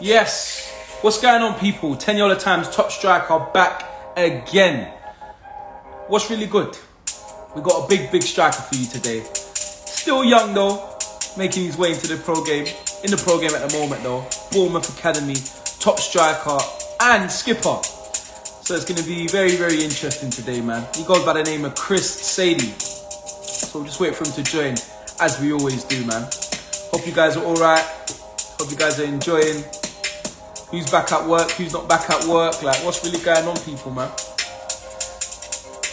Yes. What's going on, people? Teniola Times top striker back again. What's really good? We got a big, big striker for you today. Still young though, making his way into the pro game. In the pro game at the moment though. Bournemouth Academy, top striker and skipper. So it's going to be very, very interesting today, man. He goes by the name of Chris Saydee. So we'll just wait for him to join, as we always do, man. Hope you guys are all right. Hope you guys are enjoying. Who's back at work? Who's not back at work? Like, what's really going on, people, man?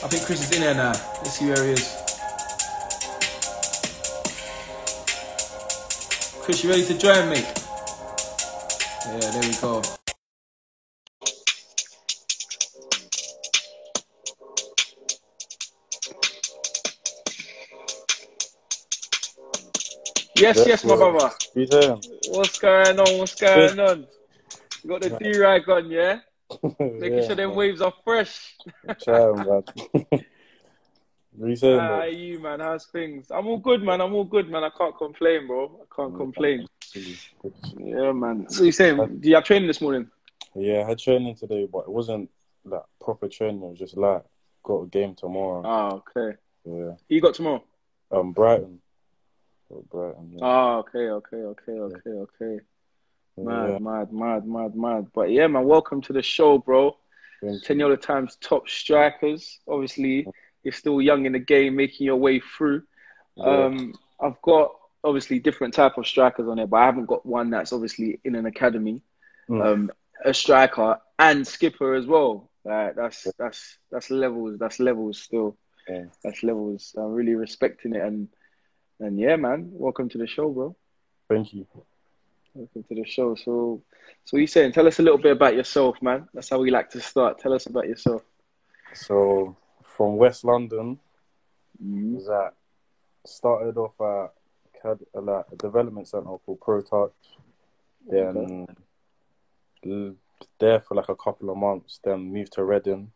I think Chris is in there now. Let's see where he is. Chris, you ready to join, me? Yeah, there we go. Yes, Yes, yes, my brother. What's going on? What's going on? Got the D rag on, yeah? Making yeah, sure them man. waves are fresh. Trying, man. How are you, man? How's things? I'm all good, man. I'm all good, man. I can't complain, bro. I can't complain. Yeah, man. So you saying, do you have training this morning? Yeah, I had training today, but it wasn't like proper training. It was just like got a game tomorrow. Oh, okay. Yeah, Who you got tomorrow? um, Brighton. Brighton. Yeah. Oh, okay, okay, okay, okay, okay. Mad, yeah. mad, mad, mad, mad. But yeah, man, welcome to the show, bro. Teniola Times top strikers. Obviously, you're still young in the game, making your way through. Yeah. Um, I've got obviously different type of strikers on there, but I haven't got one that's obviously in an academy. Mm. Um, a striker and skipper as well. Like that's that's that's levels. That's levels still. Yeah. That's levels. I'm really respecting it and and yeah, man. Welcome to the show, bro. Thank you. Welcome to the show. So, so you saying? Tell us a little bit about yourself, man. That's how we like to start. Tell us about yourself. So from West London, Mhm. was that started off at CAD, uh, like a development center called Pro Touch. Then l- there for like a couple of months. Then moved to Reading.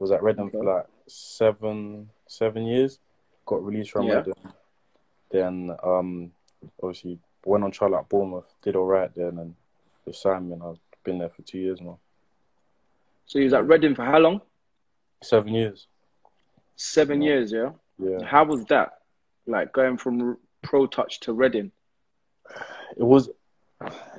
Was at Reading for like seven seven years. Got released from Yeah. Reading. Then um obviously went on trial at Bournemouth. Did all right then, and with Simon, I've been there for two years now. So you was at Reading for how long? Seven years. Seven Yeah. years, yeah. Yeah. How was that? Like going from Pro Touch to Reading. it was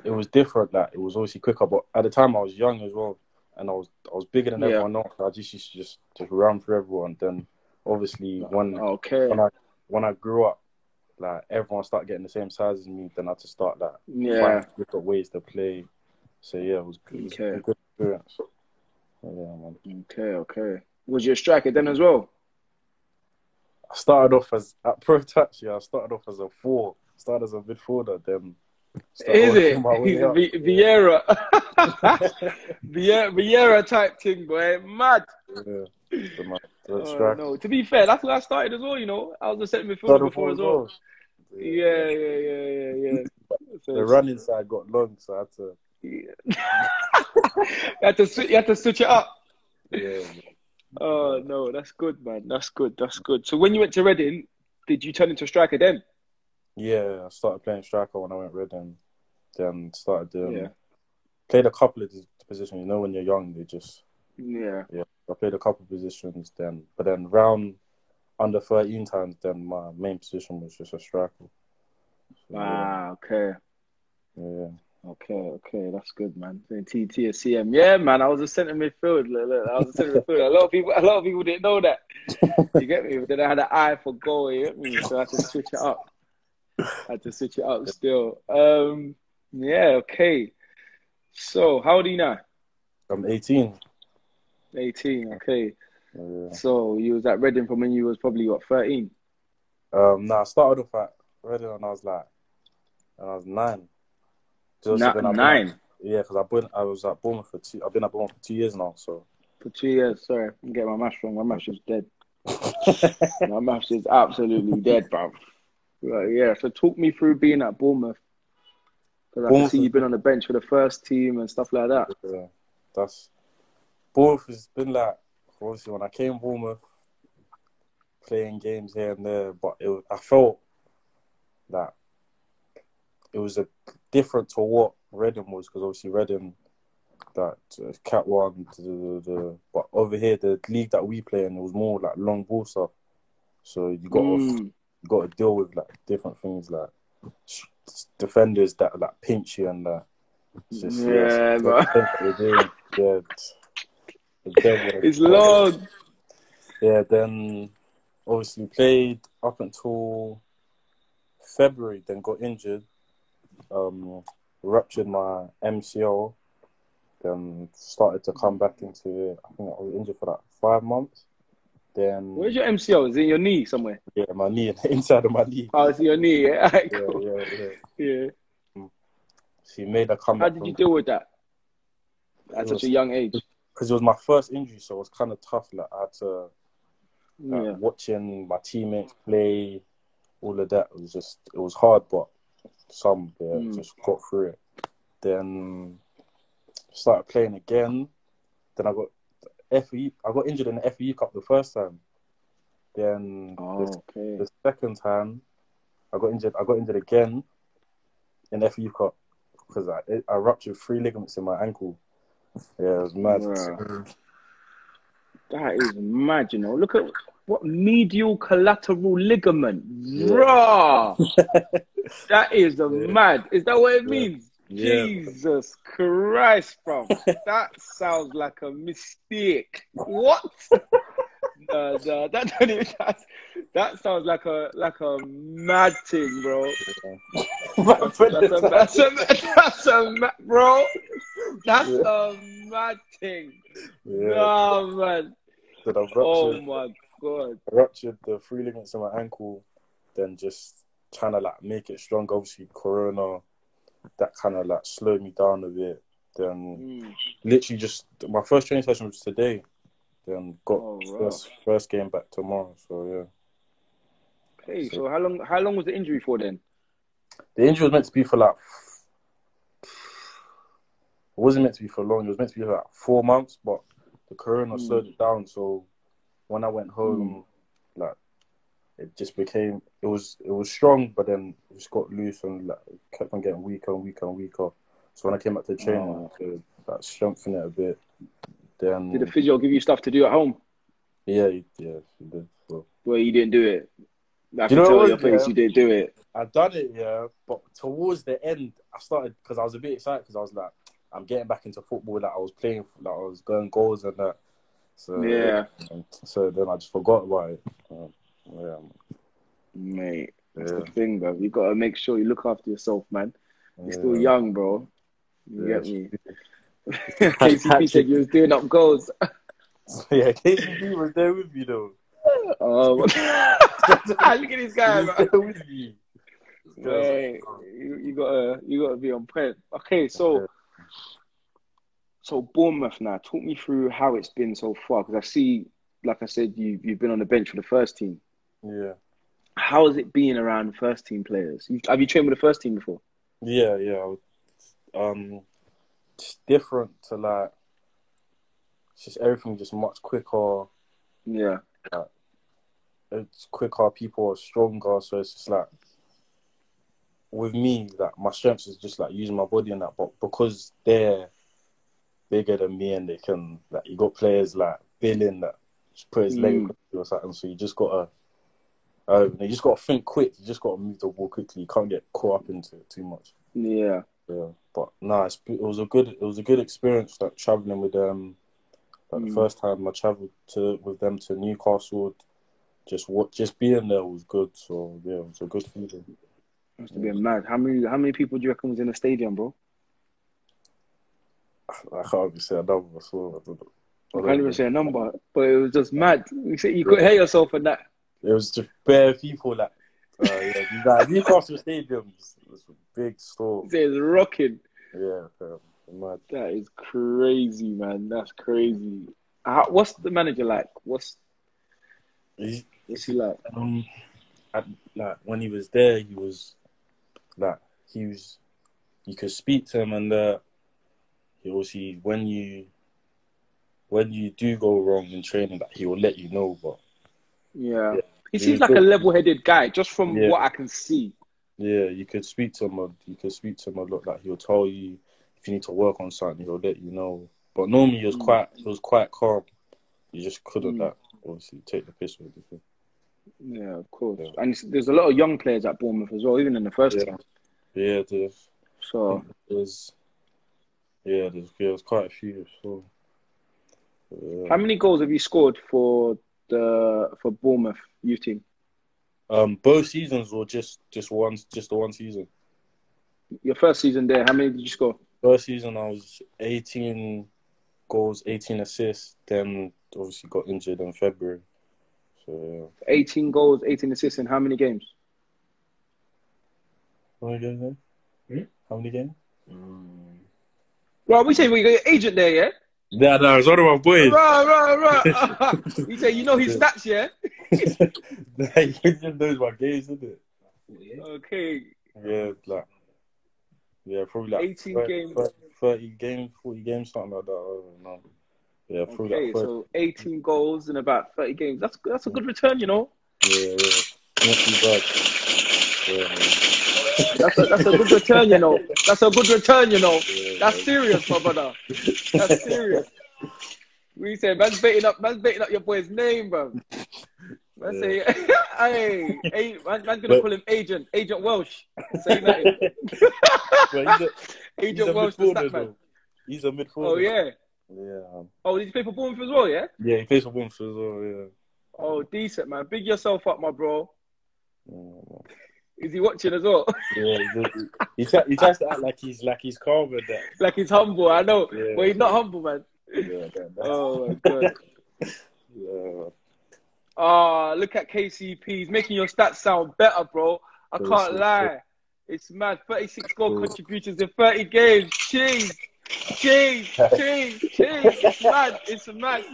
it was different. Like it was obviously quicker, but at the time I was young as well, and I was I was bigger than Yeah. everyone else. I just used to just just run for everyone. Then obviously when Okay. when I when I grew up, like everyone started getting the same size as me. Then I had to start like Yeah. finding different ways to play. So yeah, it was, it was Okay. a good experience. Yeah, man. Okay. Okay. Was your striker then as well? I started off as at Pro Touch. Yeah, I started off as a four. Started as a midfielder. Then Is it my way Vieira? Vieira, Vieira type thing, boy. Mad. Yeah. Oh, no. To be fair, that's where I started as well. You know, I was a centre midfielder before as well. Yeah, yeah, yeah, yeah, yeah. So The running side got long, so I had to. you had to switch. You had to switch it up. Yeah, Oh no, that's good, man. That's good. That's good. So when you went to Reading, did you turn into a striker then? yeah. I started playing striker when I went Reading. Then started doing. Yeah. Played a couple of positions. You know, when you're young, they just Yeah. yeah. I played a couple of positions then, but then round under 13 times, then my main position was just a striker. So, Ah, okay. yeah, yeah. Okay, okay, that's good, man. TT CM, yeah, man. I was a centre midfield. Look, look, I was a centre midfield. A lot of people, a lot of people didn't know that. You get me? But then I had an eye for goal. You get me? So I had to switch it up. I had to switch it up still. Um, yeah, okay. So how old are you now? I'm 18. Eighteen. Okay. Yeah. So you was at Reading from when you was probably what thirteen. Um, no, I started off at Reading when I was like, when I was nine. So Na- been nine yeah, because I've been, I was at Bournemouth for two. I've been at Bournemouth for two years now. So for two years. Sorry, I'm getting my maths wrong. My maths is dead. My maths is absolutely dead, bro. Right, yeah. So talk me through being at Bournemouth. Because I can see you've been on the bench for the first team and stuff like that. Yeah, that's Bournemouth has been like obviously when I came Bournemouth, playing games here and there, but it, I felt that it was a different to what Reading was because obviously Reading that uh, Cat One, the, the, the, but over here the league that we play in it was more like long ball stuff. So you got to, Mm. you got to deal with like different things like defenders that like pinch you and just, Yeah, it's- it's- yeah, it's- it's dead, It's long. Yeah, then obviously played up until February, then got injured. Um, ruptured my MCL. Then started to come back into it. I think I was injured for like five months. Then Where's your MCL? Is it your knee somewhere? yeah, my knee inside of my knee. Oh, it's your knee. Yeah. Yeah, cool. yeah, yeah. yeah. She made a comeback. How did you deal with that at such a young age? Because it was my first injury, so it was kind of tough. Like I had to Yeah. watching my teammates play, all of that it was just it was hard, but some yeah, Mm. just got through it. Then started playing again. Then I got FE. I got injured in the FA Cup the first time. Then Oh, the, okay. the second time, I got injured. I got injured again in the FA Cup because I I ruptured three ligaments in my ankle. Yeah, it was mad. That is mad, you know. Look at what medial collateral ligament. Yeah. Bruh. that is a Yeah. mad. Is that what it Yeah. means? Yeah. Jesus Christ, bro. that sounds like a mistake. What? No, no, that don't even, that's, that sounds like a like a mad thing, bro. That's a, that's a, that's a ma- bro. That's a mad thing. yeah. No, man. I Oh my god. I ruptured the three ligaments in my ankle. Then just trying to like make it strong. Obviously, Corona, that kind of like slowed me down a bit. Then Mm. literally just my first training session was today. Then got Oh, wow. first first game back tomorrow. So yeah, Okay, so how long how long was the injury for then? the injury was meant to be for like. It wasn't meant to be for long. It was meant to be for like four months, but the corona Mm. slowed it down. So when I went home, like it just became it was it was strong, but then it just got loose and like kept on getting weaker and weaker and weaker. So when I came back to training, Oh. I could like strengthen it a bit. Then Did the physio give you stuff to do at home yeah, he- yeah, she did. So. where you didn't do it? I You can know tell what, your face yeah? you didn't do it. I done it, yeah, but towards the end, I started because I was a bit excited because I was like, I'm getting back into football. Like I was playing, like I was going goals and that. So Yeah. and so then I just forgot about it. Um, yeah, Mate, that's yeah, the thing, bro. You gotta make sure you look after yourself, man. You're yeah. still young, bro. You Yeah, get me? KCP said you was doing up goals. yeah, KCP was there with me though. Oh, look at this guy, He was man. there with me. Mate, you, you gotta you gotta be on point. Okay, so Yeah. so Bournemouth now. Talk me through how it's been so far because I see, like I said, you you've been on the bench for the first team. Yeah, How has it been around first team players? You, have you trained with the first team before? yeah, yeah. Um, it's different to like. It's just everything just much quicker. Yeah. it's quicker, people are stronger, so it's just like with me, like my strength is just like using my body and that, but because they're bigger than me and they can like you got players like Billing that just put his leg Mm. quickly or something, so you just gotta um, you just gotta think quick, you just gotta move the ball quickly, you can't get caught up into it too much. Yeah. Yeah. But no, it's, it was a good it was a good experience like travelling with them. Like Mm. the first time I travelled to with them to Newcastle, just what just being there was good. So yeah, it was a good feeling. Must have been mad. How many how many people do you reckon was in the stadium, bro? I can't even say a number. So I don't. I I don't can't even say a number, but it was just mad. You you could hear yourself and that. It was just bare people like uh, yeah, like, Newcastle Stadium a big store. It's rocking. Yeah, mad. That is crazy, man. That's crazy. How, what's the manager like? What's He- what's he like? um, like when he was there, he was like he was. You could speak to him, and uh, he was he when you when you do go wrong in training, that he will let you know. But Yeah. Yeah. He seems like a level-headed guy, just from Yeah. what I can see. yeah, you could speak to him. a- You could speak to him a lot. Like he'll tell you if you need to work on something, he'll let you know. But normally he was Mm. quite he was quite calm. You just couldn't Mm. like obviously take the piss with him. Yeah, of course. Yeah. And there's a lot of young players at Bournemouth as well, even in the first Yeah. team. Yeah, there's So there's yeah, there's yeah, there's quite a few. So yeah. how many goals have you scored for the for Bournemouth youth team? um both seasons or just just one just the one season. Your first season there, how many did you score? First season I was eighteen goals, eighteen assists, then obviously got injured in February. So 18 goals, 18 assists in how many games? how many games then? Hmm? How many games? Right, we say we got your agent there, yeah? Yeah, no, it's one of my boys. Right, right, right. you say you know his stats, yeah? he just knows my games, isn't it? Okay. Yeah, like yeah, probably like 18 30, games. 30, 30 games, 40 games, something like that. I don't know. Yeah, probably Okay, like 30, so 18 goals in about 30 games. That's that's a good return, you know. yeah, yeah. Not too bad. That's a, that's a good return, you know. That's a good return, you know. That's serious, my brother. That's serious. We say man's baiting up, man's baiting up your boy's name, bro. Man say, hey, hey, man, man's gonna But- call him Agent, Agent Welsh. Say that, he's a, he's Agent a Welsh, the midfielder, stat man. though. He's a midfielder. Oh yeah. Yeah, um, Oh, did you play for Bournemouth as well? Yeah. yeah, he plays for Bournemouth as well. Yeah. Oh, decent man. Big yourself up, my bro. Yeah, Is he watching as well? yeah he, he, try, he tries to act like he's like he's calm with that. like he's humble. I know, Yeah. but he's not humble, man. Yeah, that, Oh my god. yeah. Ah, look at KCP. He's making your stats sound better, bro. I can't lie. It's mad. 36 goal Cool. contributions in 30 games. Jeez. Jeez. Jeez. Jeez. It's mad. It's mad.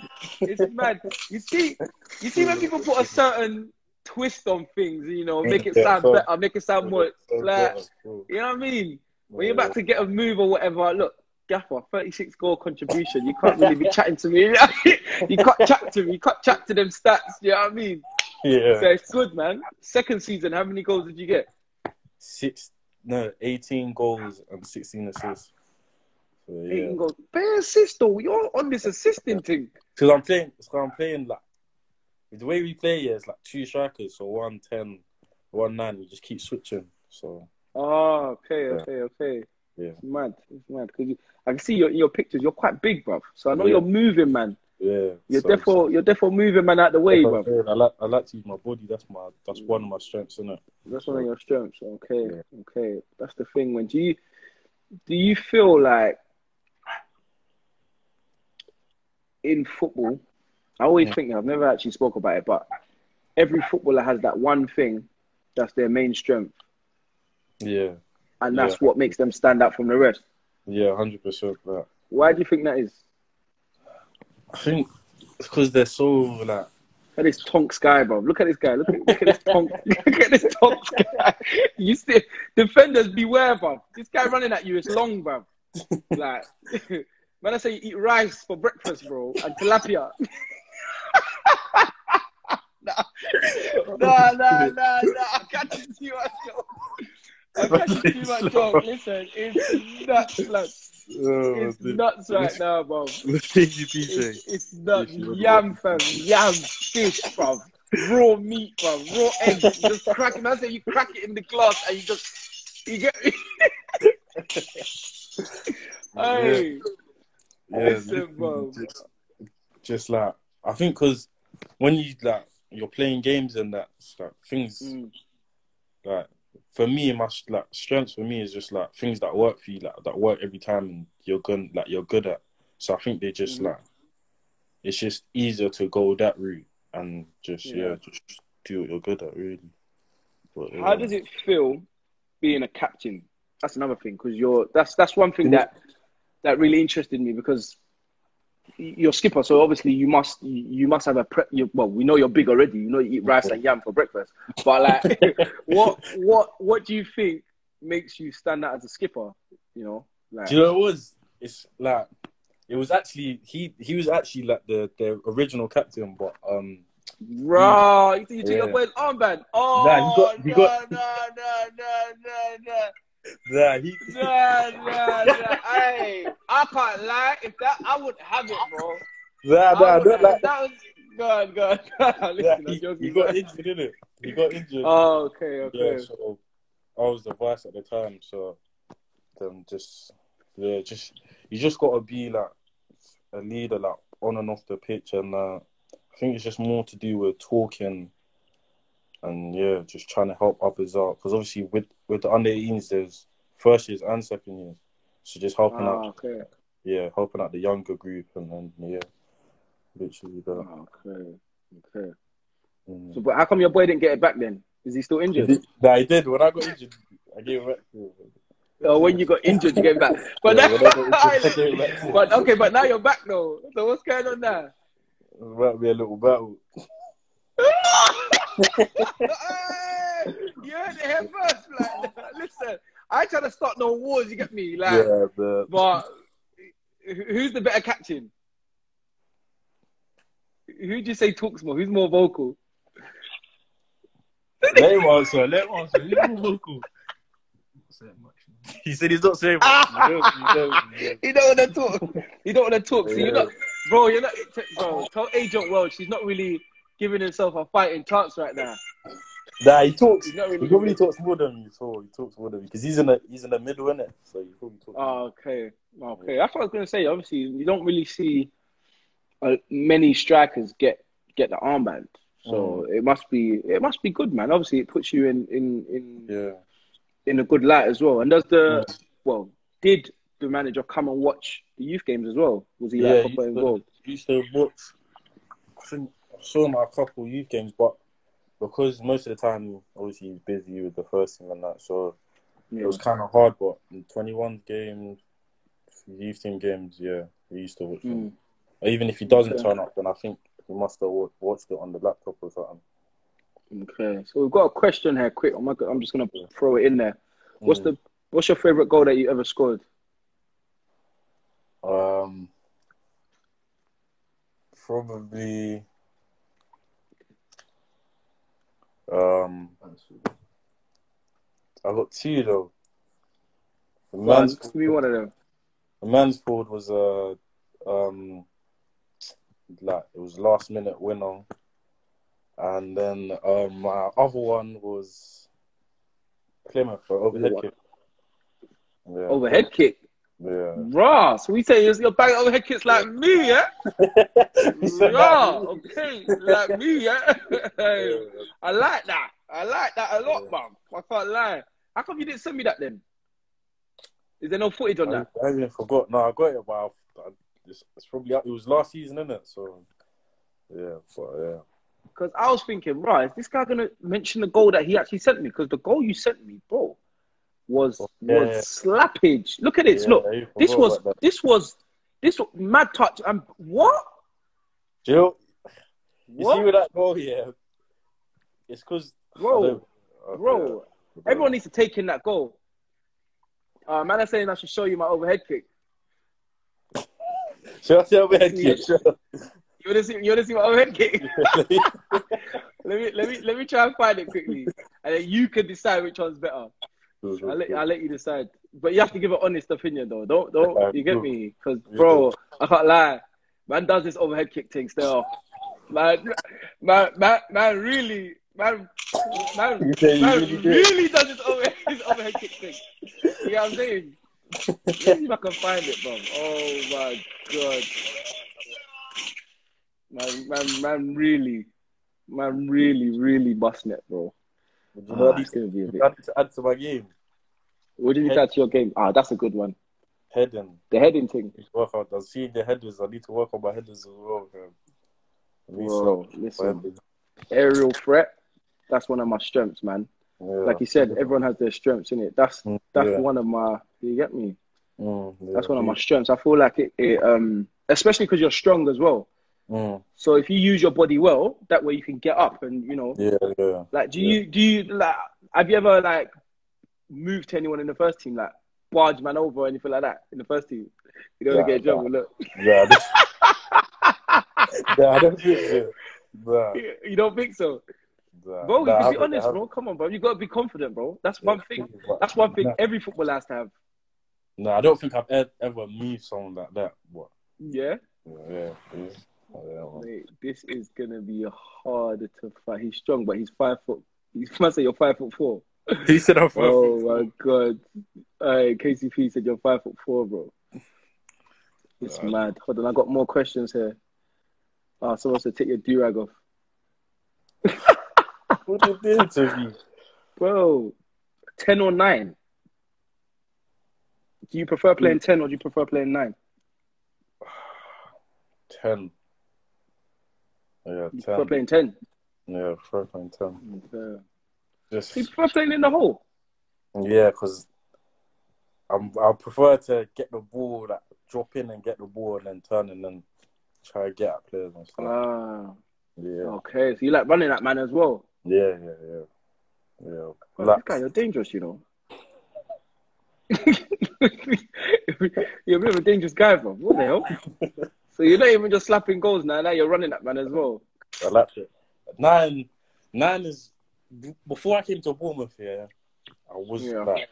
It's mad. You see, you see when people put a certain twist on things, you know, make it sound better, make it sound more like, you know what I mean? When you're about to get a move or whatever, look, Gaffer, 36 goal contribution. You can't really be chatting to me. you can't chat to me. You can't chat to them stats. You know what I mean? Yeah. So it's good, man. Second season, how many goals did you get? Six, no, 18 goals and 16 assists. So, yeah. 18 goals. Bare assist, though. You're on this assisting thing. Because I'm playing, so I'm playing like, the way we play here is like two strikers, so one ten, one nine. we just keep switching. So, Oh, okay, Yeah. okay, okay. Yeah. It's mad. It's mad. Cause you, I can see your, your pictures, you're quite big, bruv. So I know Yeah. you're moving, man. yeah. You're so, definitely, you're definitely moving, man, out the way, That's what I'm bruv. I like, I like to use my body. That's my, that's one of my strengths, isn't it? That's one of your strengths. Okay, Yeah. okay. That's the thing. When do you do you feel like in football? I always Yeah. think that I've never actually spoke about it, but every footballer has that one thing that's their main strength, Yeah. and that's what makes them stand out from the rest. Yeah, 100% that. Why do you think that is? I think it's because they're so, like, Look at this tonk guy, bro. Look at this guy. Look at, look at this tonk. look at this tonk guy. You see, defenders beware, bro. This guy running at you is long, bro. Like, when I say you eat rice for breakfast, bro, and tilapia. Nah, nah, nah, nah, nah. I'm catching too much joke. I'm catching too much joke. Listen, it's nuts, like, oh, it's nuts right now, bro. What did you be saying? It's, it's not yam, fam. Yam, fish, bro. Raw meat, bro. Raw eggs. You just crack it. I say you crack it in the glass and you just, you get me? hey, Yeah, listen, bro. Just, just like I think because when you like you're playing games and that like things Mm, like for me my like strengths for me is just like things that work for you like that work every time and you're good like you're good at. So I think they just Mhm. like it's just easier to go that route and just yeah, Yeah. just do what you're good at really. But, How does it feel being a captain? That's another thing because you're. That's that's one thing that that really interested me because you're skipper, so obviously you must you must have a pre- you, well we know you're big already. You know you eat rice and yam for breakfast, but like what what what do you think makes you stand out as a skipper? You know, like Do you know it was? It's like it was actually he he was actually like the the original captain, but um Right, you, think you took your boy's armband. Oh, Nah, he got- he no, got- no, no, no, no, no. Nah, he. Nah, nah, nah. Hey, I can't lie. If that, I would have it, bro. Nah, nah, not like. that was God, God. Listen, I'm he, joking. he got injured, didn't it? He got injured. Oh, okay, okay. Yeah, so I was the vice at the time, so then just yeah, just you just gotta be like a leader, like on and off the pitch, and uh, I think it's just more to do with talking and yeah, just trying to help others out. Because obviously with with the under 18s, there's first years and second years, so just helping Ah, out, okay. yeah, helping out the younger group, and then yeah, literally that. Okay. Okay. Mm. So, but how come your boy didn't get it back then? Is he still injured? Nah, I did when I got injured. I gave it back to him. Or when you got injured, you get back? But, Yeah, now- when I got injured, gave it back but okay, but now you're back though. So what's going on now? It might be a little battle. Hey, you heard it here first. Like, listen, I ain't trying to start no wars. You get me? Like, yeah, the, but who's the better captain? Who'd you say talks more? Who's more vocal? let him answer. Let him answer. He's more vocal. He said he's not saying much. You don't- you don't- you He don't want to talk. He don't want to talk. So Yeah. you're not, bro. You're not, bro. Tell Agent World she's not really giving himself a fighting chance right now. Nah, he talks. He's not He really. probably talks more than you. So he talks more than you because he's in the he's in the middle, innit? So he probably talks. Oh, okay, okay. That's what I was gonna say. Obviously, you don't really see uh, many strikers get get the armband, so it must be it must be good, man. Obviously, it puts you in in in, yeah. in a good light as well. And does the Yeah. well? Did the manager come and watch the youth games as well? Was he Yeah, like proper involved? He used to watch. I think Him a couple youth games, but because most of the time, obviously, he's busy with the first team and that, so Yeah. it was kind of hard. But in 21 games, youth team games, yeah, he used to watch them. Mm. Even if he doesn't Okay. turn up, then I think he must have watched it on the laptop or something. Okay, so we've got a question here. Quick, I'm, gonna- I'm just gonna throw it in there. What's Mm. the What's your favorite goal that you ever scored? Um, probably. Um, I got two though. The One, man's me one of them. the man's forward was a um, like it was last minute winner, and then um, my other one was Plymouth for overhead kick. Yeah, Overhead kick. Yeah. Raw. So we say you're, you're banging overhead kicks like me, yeah? Raw. Okay, like me, yeah? I like that. I like that a lot, Yeah. man. I can't lie. How come you didn't send me that then? Is there no footage on I, that? I even forgot. No, I got it, but I, it's, it's probably it was last season, isn't it? So yeah, but yeah. Because I was thinking, right, is this guy gonna mention the goal that he actually sent me? Because the goal you sent me, bro, was Yeah. was slappage. Look at this. yeah, Look, this was this was this was mad touch. And what? Do you, know, you What? see with that goal, yeah. It's because Bro, bro, everyone needs to take in that goal. Uh, man, I'm saying I should show you my overhead kick. Show us your overhead kick. You wanna see? You wanna see my overhead kick? let me let me let me try and find it quickly, and then you can decide which one's better. Mm-hmm. I'll let I'll let you decide, but you have to give an honest opinion though. Don't don't you get me? Because bro, I can't lie. Man does this overhead kick thing still. Man, man, man, man, really, man, man, You say you man really really does this overhead, this overhead kick thing. You know what I'm saying? Let's see if I can find it, bro. Oh my god. Man, man, man, really, man, really, really busting it, bro. Do you know Ah, I it's gonna be a need bit. to add to, add to my game? What did you add to your game? Ah, that's a good one. Heading. The heading thing, Need to work out. I'm seeing the headers. I need to work on my headers as well. Bro. Listen, aerial threat. That's one of my strengths, man. Yeah. Like you said, everyone has their strengths in it. That's Mm, that's yeah. one of my. Do you get me? Mm, yeah. That's one of my strengths. I feel like it, it um, especially because you're strong as well. Mm, So if you use your body well, that way you can get up and you know, yeah, yeah. like, do Yeah. you do you like? Have you ever like moved to anyone in the first team, like barge man over or anything like that in the first team? You don't Yeah, get yeah. trouble. Look, Yeah, I don't- yeah, I don't think so. Nah, you don't think so? Nah, Bro, you nah, can be honest, bro. Come on, bro. You gotta be confident, bro. That's one thing. That's one thing every footballer has to have. nah, I don't think I've ever moved someone like that. But Yeah. yeah, yeah, yeah. yeah man. Mate, this is gonna be harder to fight. He's strong, but he's five foot. He's must say you're five foot four. He said I'm Oh my god. Hey, KCP said you're five foot four, bro. It's Yeah. mad. Hold on, I got more questions here. Ah, someone said take your durag off. What you doing to me? Bro, ten or nine? Do you prefer playing Mm. ten or do you prefer playing nine? Ten. Yeah, You prefer ten. playing ten. Yeah, prefer playing ten. Yeah. Just You prefer playing in the hole. yeah, because I'm I prefer to get the ball, like drop in and get the ball, and then turn and then try to get at players and stuff. Ah, yeah, okay. So you like running that man as well. yeah, yeah, yeah, yeah. Bro, Like, this guy, you're dangerous, you know. you're a bit of a dangerous guy, bro. What the hell? so you're not even just slapping goals now. Now you're running that man as well. I like it. Nine, nine is before I came to Bournemouth. Yeah, I was Yeah. like,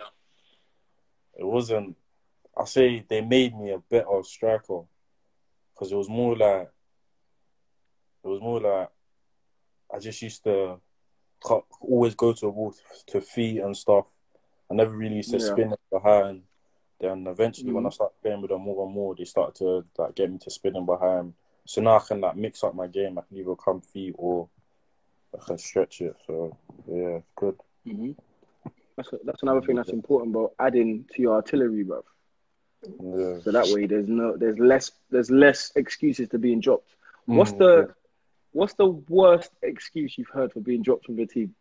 it wasn't. I say they made me a better striker because it was more like it was more like I just used to cut, always go to the ball to, feet and stuff. I never really used to Yeah. spin it behind. Then eventually, when Mhm. I started playing with them more and more, they started to like get me to spinning behind. So now I can like mix up my game. I can either come feet or I can stretch it. So yeah, it's good. hmm That's that's another thing that's important, bro. Adding to your artillery, bro. Yeah. So that way, there's no, there's less, there's less excuses to being dropped. What's Mm, the, what's the worst excuse you've heard for being dropped from your team?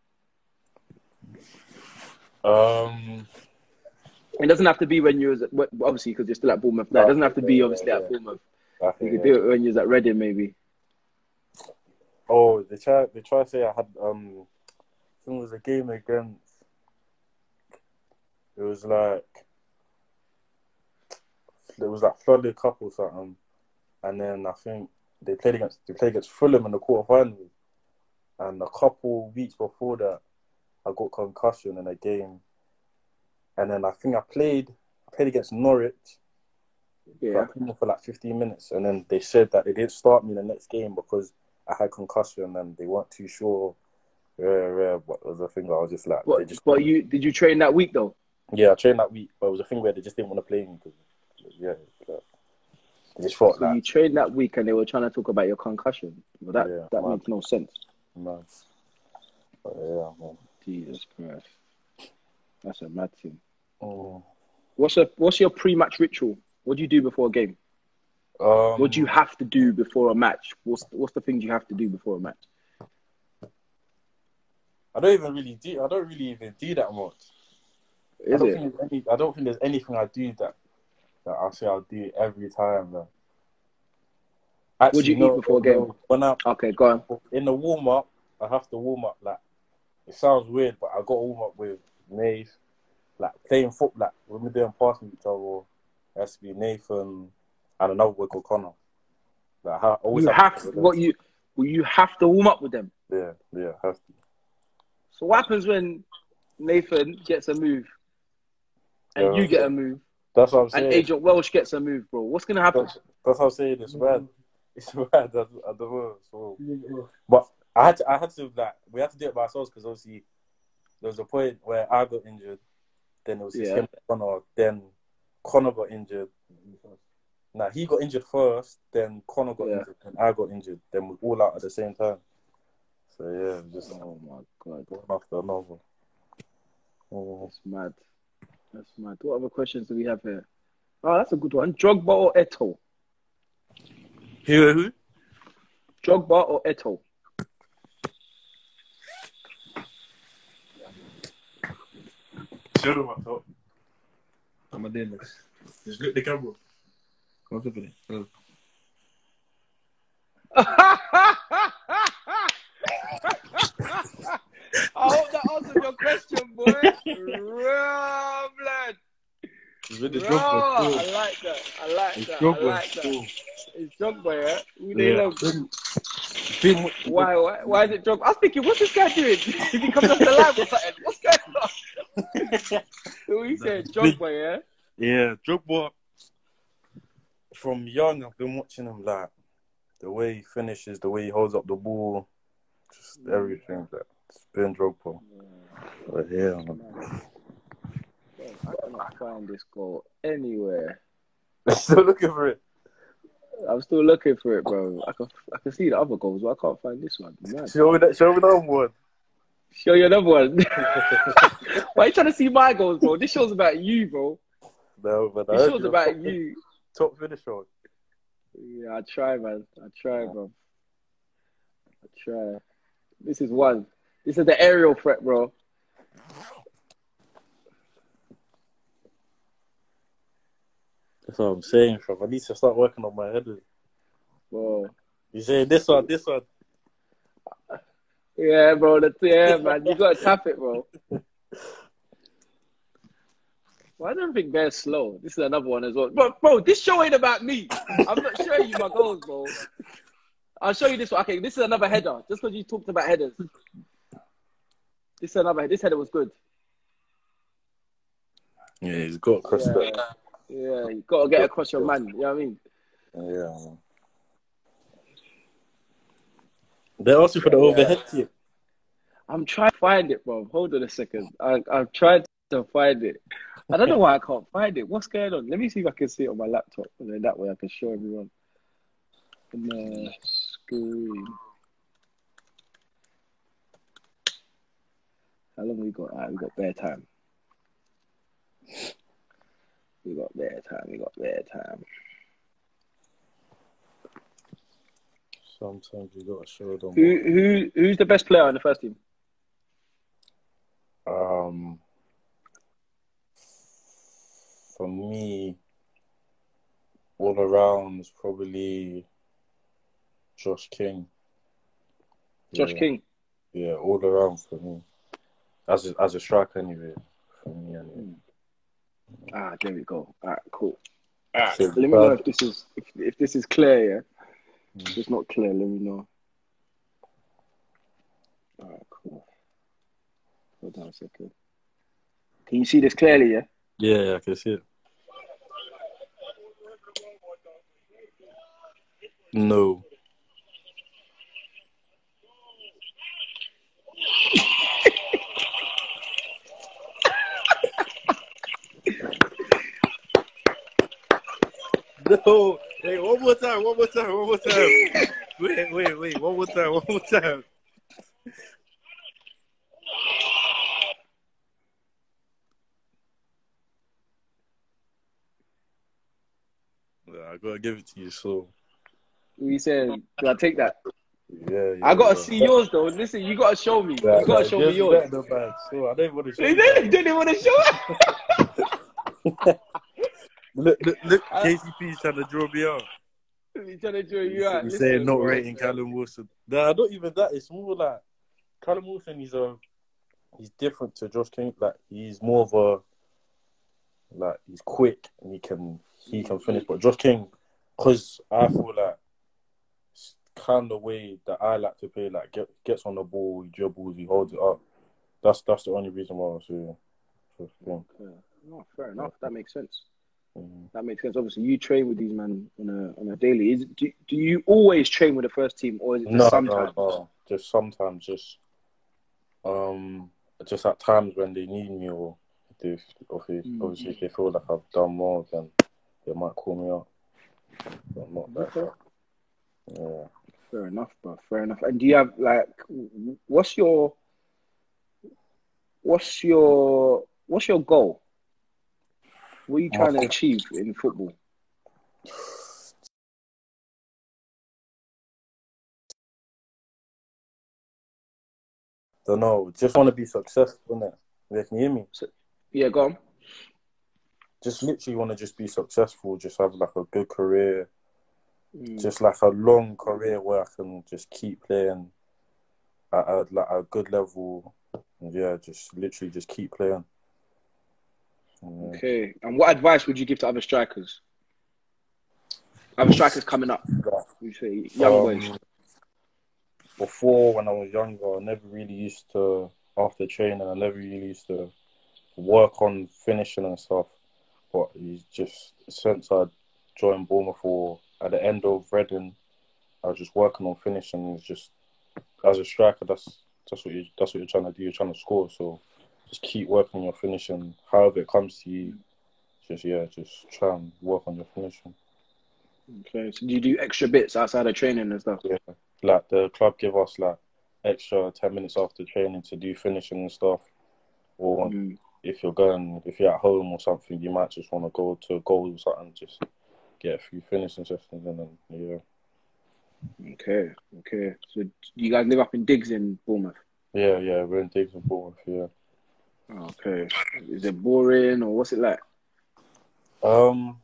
Um. It doesn't have to be when you was at, obviously because you're still at Bournemouth. Now. It doesn't have to be obviously at Bournemouth. I You think, could yeah. do it when you was at Reading, maybe. Oh, they try. They try to say I had. Um, I think it was a game against. It was like. It was like Floodlit Cup or something, and then I think they played against they played against Fulham in the quarterfinals, and a couple weeks before that, I got concussion in a game, and then I think I played. I played against Norwich. Yeah. for like 15 minutes, and then they said that they didn't start me in the next game because I had concussion and they weren't too sure. Yeah, yeah, but it was a thing where I was just like, they But, just, but you did you train that week though? yeah, I trained that week, but it was a thing where they just didn't want to play me because, yeah, like, they just thought So like, you trained that week and they were trying to talk about your concussion. Well, that Yeah, that man. makes no sense. man, but yeah, man. Jesus Christ, that's a mad thing. Mm. What's a what's your pre-match ritual? What do you do before a game? Um, What do you have to do before a match? What's what's the things you have to do before a match? I don't even really do. I don't really even do that much. I Is don't it? think there's any. I don't think there's anything I do that that I say I'll do every time. Man. Actually, What do you no, eat before a game? When I Okay, go on. in the warm up, I have to warm up like it sounds weird, but I got to warm up with Nate, like playing football. Like when we're doing passing each other, it has to be Nathan and another boy called Connor. Like I always You have have to, what you well, you have to warm up with them. Yeah, yeah, have to. So what happens when Nathan gets a move and Yeah. you get a move That's what I'm saying. and. Agent Welsh gets a move, bro? What's gonna happen? That's, that's what I'm saying. It's bad. It's bad. I, I don't know. So, but I had to. I had to like. We had to do it by ourselves because obviously there was a point where I got injured. Then it was just Yeah. him and Connor. Then Connor got injured. Now he got injured first. Then Connor got Yeah. injured. and I got injured. Then we all out at the same time. So yeah, just Oh my god, one after another. Oh, that's mad. That's mad. What other questions do we have here? Oh, that's a good one. Drogba or Eto'o? who? Who? Drogba or Eto'o? Show them up top. I'm a doing this. Just look the camera. Come look at it. Look. I hope that answers your question, boy. Raw With the Raw. drop. I like that. I like that. I Drogba. like that. It's Drogba, yeah? Who they Yeah. Been, Why, why, why is it Drogba? I was thinking, what's this guy doing? Is he coming off the line or something? What's going on? So he said Drogba, yeah? Yeah, Drogba. From young, I've been watching him like the way he finishes, the way he holds up the ball, just mm. everything. Like, it's been Drogba. But yeah, man. I cannot find this goal anywhere. still looking for it. I'm still looking for it, bro. I can, I can see the other goals, but I can't find this one. Man. Show me that. Show me that one. Show you another one. Why are you trying to see my goals, bro? This show's about you, bro. No, but This show's about top- you. Top finisher. Yeah, I try, man. I try, bro. I try. This is one. This is the aerial threat, bro. That's what I'm saying, bro. I need to start working on my head. Bro. You saying this one, this one. Yeah, bro. That's yeah, man. You gotta tap it, bro. Why don't think Bear's slow? This is another one as well. But bro, this show ain't about me. I'm not showing you my goals, bro. I'll show you this one. Okay, this is another header. Just because you talked about headers. This is another. This header was good. Yeah, he's got across Yeah. Yeah. You gotta get across your man. You know what I mean? Yeah. They asked you for the overhead tip. I'm trying to find it, bro. Hold on a second. I I've tried to find it. I don't know why I can't find it. What's going on? Let me see if I can see it on my laptop, and then that way I can show everyone on the screen. How long we got? Alright, we got bare time. We got bare time. We got bare time. Sometimes you gotta show them. Who who who's the best player in the first team? Um, for me, all around is probably Josh King. Josh yeah, King. Yeah, all around for me. As a, as a striker, anyway. For me, anyway. Ah, there we go. All right, cool. All right, So, let me know if this is if, if this is clear. Yeah, Mm. if it's not clear, let me know. All right, cool. Hold on a second. Can you see this clearly? Yeah. Yeah, yeah, I can see it. No. No, wait, one more time, one more time, one more time. Wait, wait, wait, one more time, one more time. Yeah, I gotta give it to you, so We said, do I take that? yeah. yeah I gotta yeah. see yours though. Listen, you gotta show me. Yeah, You gotta show me yours. better than mine, So I don't want to show They didn't, didn't want to show. Look, look, look, KCP's trying to draw me out. He's trying to draw you out. He's Listen, saying not bro. rating Callum Wilson. Nah, not even that. It's more like Callum Wilson. He's a um, he's different to Josh King. Like he's more of a like he's quick and he can he can finish. But Josh King, because I feel like kind of way that I like to play. Like get, gets on the ball, he dribbles, he holds it up. That's that's the only reason why I was Josh King. Yeah. No, fair enough. That makes sense. Mhm. That makes sense. Obviously, you train with these men on a on a daily. Is do, do you always train with the first team, or is it just No, sometimes? no, no. Just sometimes, just um, just at times when they need me, or if if, Mm. obviously if they feel like I've done more, then they might call me up. But not Okay. that. Yeah. Fair enough, bro. Fair enough. And do you have like, what's your, what's your, what's your goal? What are you trying to achieve in football? Don't know. Just want to be successful, innit? Yeah, can you hear me? Yeah, go on. Just literally want to just be successful. Just have like a good career. Mm. Just like a long career where I can just keep playing at a, like a good level. Yeah, just literally just keep playing. Yeah. Okay. And what advice would you give to other strikers? Other strikers coming up. You say young boys. Um, before when I was younger, I never really used to after training. I never really used to work on finishing and stuff. But he's just since I joined Bournemouth for at the end of Reading, I was just working on finishing. It's just as a striker, that's that's what you that's what you're trying to do. You're trying to score, so just keep working on your finishing. However it comes to you, just yeah, just try and work on your finishing. Okay, so do you do extra bits outside of training and stuff? Yeah, like the club give us like extra ten minutes after training to do finishing and stuff, or Mm. if you're going, if you're at home or something, you might just want to go to a goal or something, just get a few finishing sessions and then yeah, Okay, okay. So you guys live up in Diggs in Bournemouth? yeah, yeah. We're in Diggs and Bournemouth, yeah. Okay. Is it boring or what's it like? Um,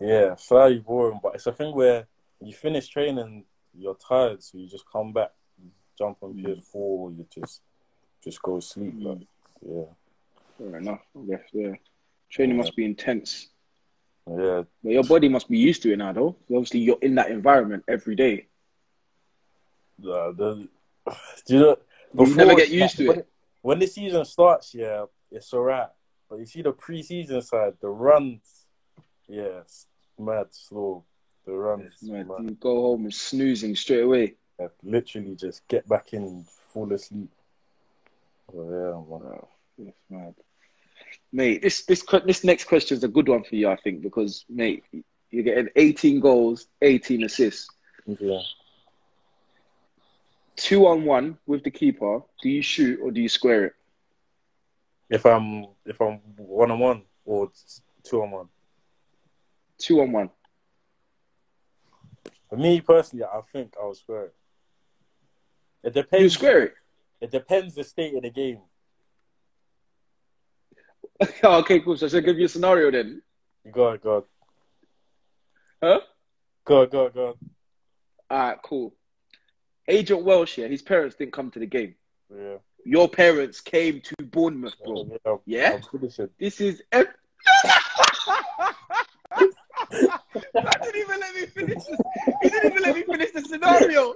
yeah, slightly boring, but it's a thing where you finish training, you're tired, so you just come back, jump on Mm. PS4, you just just go sleep. Mm. Like, yeah, Fair enough. I guess yeah. Training must be intense. yeah, But your body must be used to it now, though. Obviously, you're in that environment every day. The, do you know? You never get used to it. When the season starts, yeah, it's alright. But you see the pre-season side, the runs, yeah, it's mad slow. The runs, mad. you go home and snoozing straight away. Yeah, literally just get back in, fall asleep. Yeah, man. Wow, it's mad. Mate, this this this next question is a good one for you, I think, because mate, you're getting 18 goals, 18 assists, Yeah. Two on one with the keeper. Do you shoot or do you square it? If I'm if I'm one on one or two on one. Two on one. For me personally, I think I'll square it. It depends. You square it. It depends the state of the game. Oh, okay, cool. So I should give you a scenario then. Go, on, go, on. Huh? go, on, go, on, go. on. All right, cool. Agent Welsh here, his parents didn't come to the game. Yeah. Your parents came to Bournemouth, bro. Yeah. Yeah? This is. F- Man didn't even let me finish. This. He didn't even let me finish the scenario.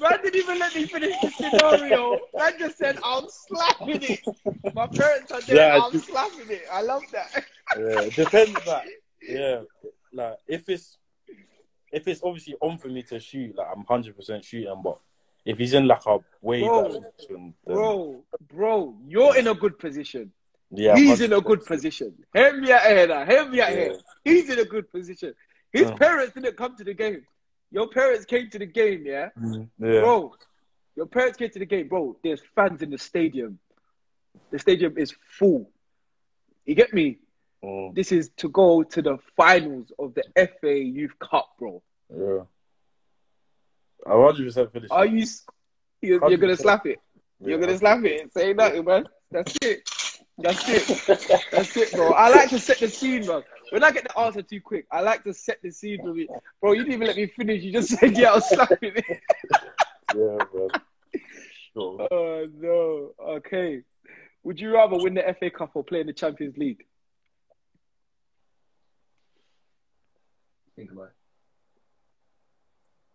Man didn't even let me finish the scenario. Man just said, "I'm slapping it." My parents are there. Yeah, I'm just- slapping it. I love that. Yeah, it depends. Like, yeah, like if it's if it's obviously on for me to shoot, like I'm hundred percent shooting. But if he's in like a way Bro, position, then, Bro, bro, you're in a good position. yeah, He's in a good position. Hear me out here now. Hear me out here. Yeah. He's in a good position. His Mm. parents didn't come to the game. Your parents came to the game, yeah? Mm, Yeah, Bro, your parents came to the game, bro. There's fans in the stadium. The stadium is full. You get me? Mm, This is to go to the finals of the FA Youth Cup, bro. yeah. Hundred percent finished. Are you? You're, you're gonna 100%. slap it. You're gonna slap it. Say nothing, man. That's it. That's it. That's it, bro. I like to set the scene, bro. When I get the answer too quick, I like to set the scene for me. Bro, you didn't even let me finish. You just said, yeah, I was slapping it. Yeah, bro. Sure. Oh, no. Okay. Would you rather win the FA Cup or play in the Champions League? Think about it.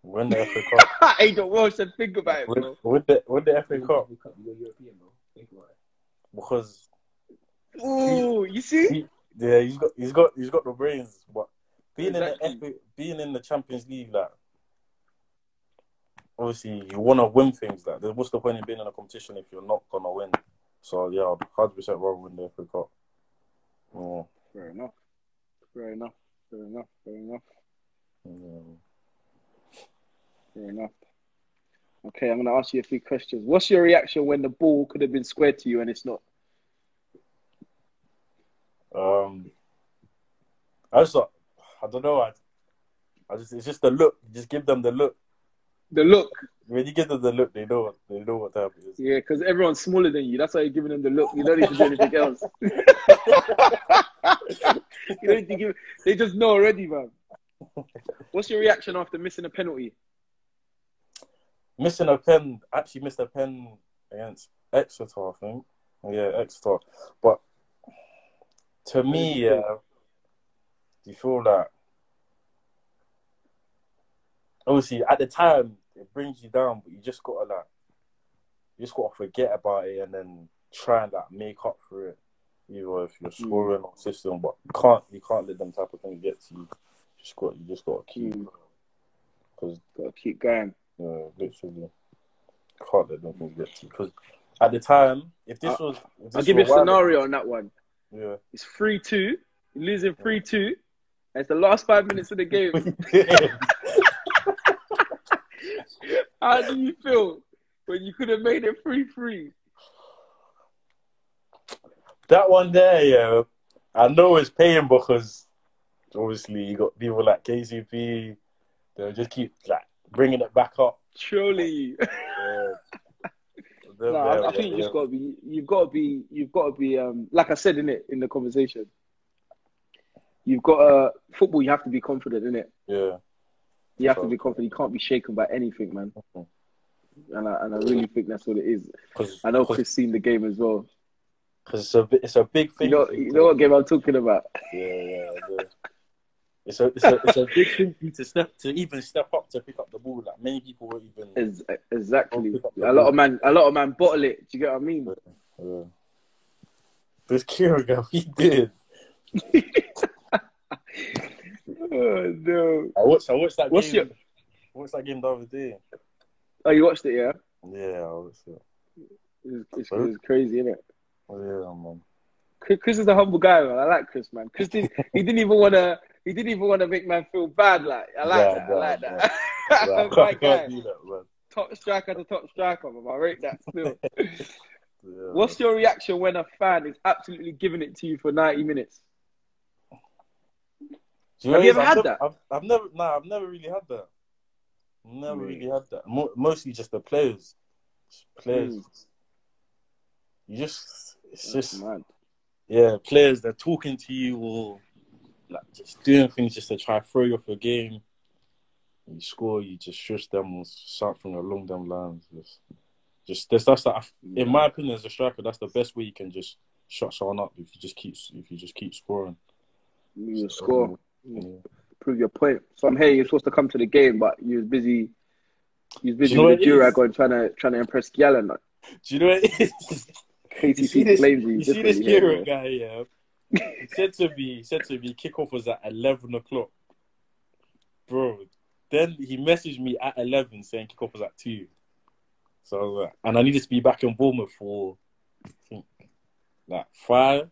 Win the FA Cup. Ain't no Welsh said think about it, Win, bro. win the win the FA Cup You go European, bro. Think about it. because Ooh, you see? yeah, he's got he's got he's got the brains, but being Exactly. in the FA, being in the Champions League, like obviously you want to win things. Like, what's the point in being in a competition if you're not gonna win? So yeah, I'd hundred percent rather win the FA Cup. Yeah, Fair enough. Fair enough. Fair enough. Fair enough. Fair enough. Okay, I'm going to ask you a few questions. What's your reaction when the ball could have been squared to you and it's not? Um, I just I don't know. I, I just it's just the look. Just give them the look. The look. When you give them the look, they know what they know what type it is. Yeah, because everyone's smaller than you. That's why you're giving them the look. You don't need to do anything else. you don't need to give. They just know already, man. What's your reaction after missing a penalty? Missing a pen, actually missed a pen against Exeter, I think. Yeah, Exeter. But to me, yeah, you feel that obviously at the time it brings you down, but you just gotta like, you just gotta forget about it and then try and like make up for it. Either if you're scoring or system, but you can't you can't let them type of thing get to you. Just got you just gotta keep Mm. because Gotta keep going. Yeah, literally can't let them things get to you. Because at the time, if this was, if this I'll give you a scenario on that one. yeah. It's three two. Losing three two. And it's the last five minutes of the game. How do you feel when you could have made it three three? that one there, yeah, I know it's paying because obviously you got people like KCP, they'll just keep like bringing it back up. Surely. Yeah. No, I, there, I think you yeah. just got to be. You've got to be. You've got to be. Um, like I said in it in the conversation. You've got uh, football. You have to be confident in it. Yeah, You have to be confident. You can't be shaken by anything, man. Mhm. And I and I really think that's what it is. I know Chris seen the game as well. Because it's a it's a big thing. You know, you know what game I'm talking about. Yeah, yeah, yeah. It's a, it's a it's a big thing for you to step to even step up to pick up the ball. Like many people won't even. Ex- exactly. Pick up the A lot of man. A lot of man bottle it. Do you get what I mean? Yeah. This Kira guy, he did. Oh no. I watched. I watched that What's game. I watched that game the other day. Oh, you watched it, yeah? Yeah, I watched it. It was, it's, it was crazy, isn't it? Oh, yeah, man. Chris is a humble guy, man. I like Chris, man. Chris did, he didn't even want to. He didn't even want to make man feel bad. Like I like Yeah, that. I like that. Yeah, I can't, can't do that, man. Top striker to top striker, man. I rate that still. Yeah, What's your reaction when a fan is absolutely giving it to you for ninety minutes? Do Have you ever is? had I've that? I've, I've never, nah, I've never really had that. Never Really? really had that. Mo- mostly just the players. Just players. Mm. You just, it's That's just, mad. yeah, players they're talking to you or like just doing things just to try to throw you off a game. You score, you just shush them or something along them lines. Just, just that's that's that. In my opinion, as a striker, that's the best way you can just shut someone up if you just keep if you just keep scoring. You score, Yeah. prove your point. Some hey, you're supposed to come to the game, but you was busy. You was busy you know with the what it is? Durag and trying to trying to impress Gallen. Like, Do you know what it is? You see KTC this, blames you. you see this Kira guy, yeah. He said to me, he said to me, kickoff was at eleven o'clock, bro. Then he messaged me at eleven saying kickoff was at two. So I like, and I needed to be back in Bournemouth for, I think, like five,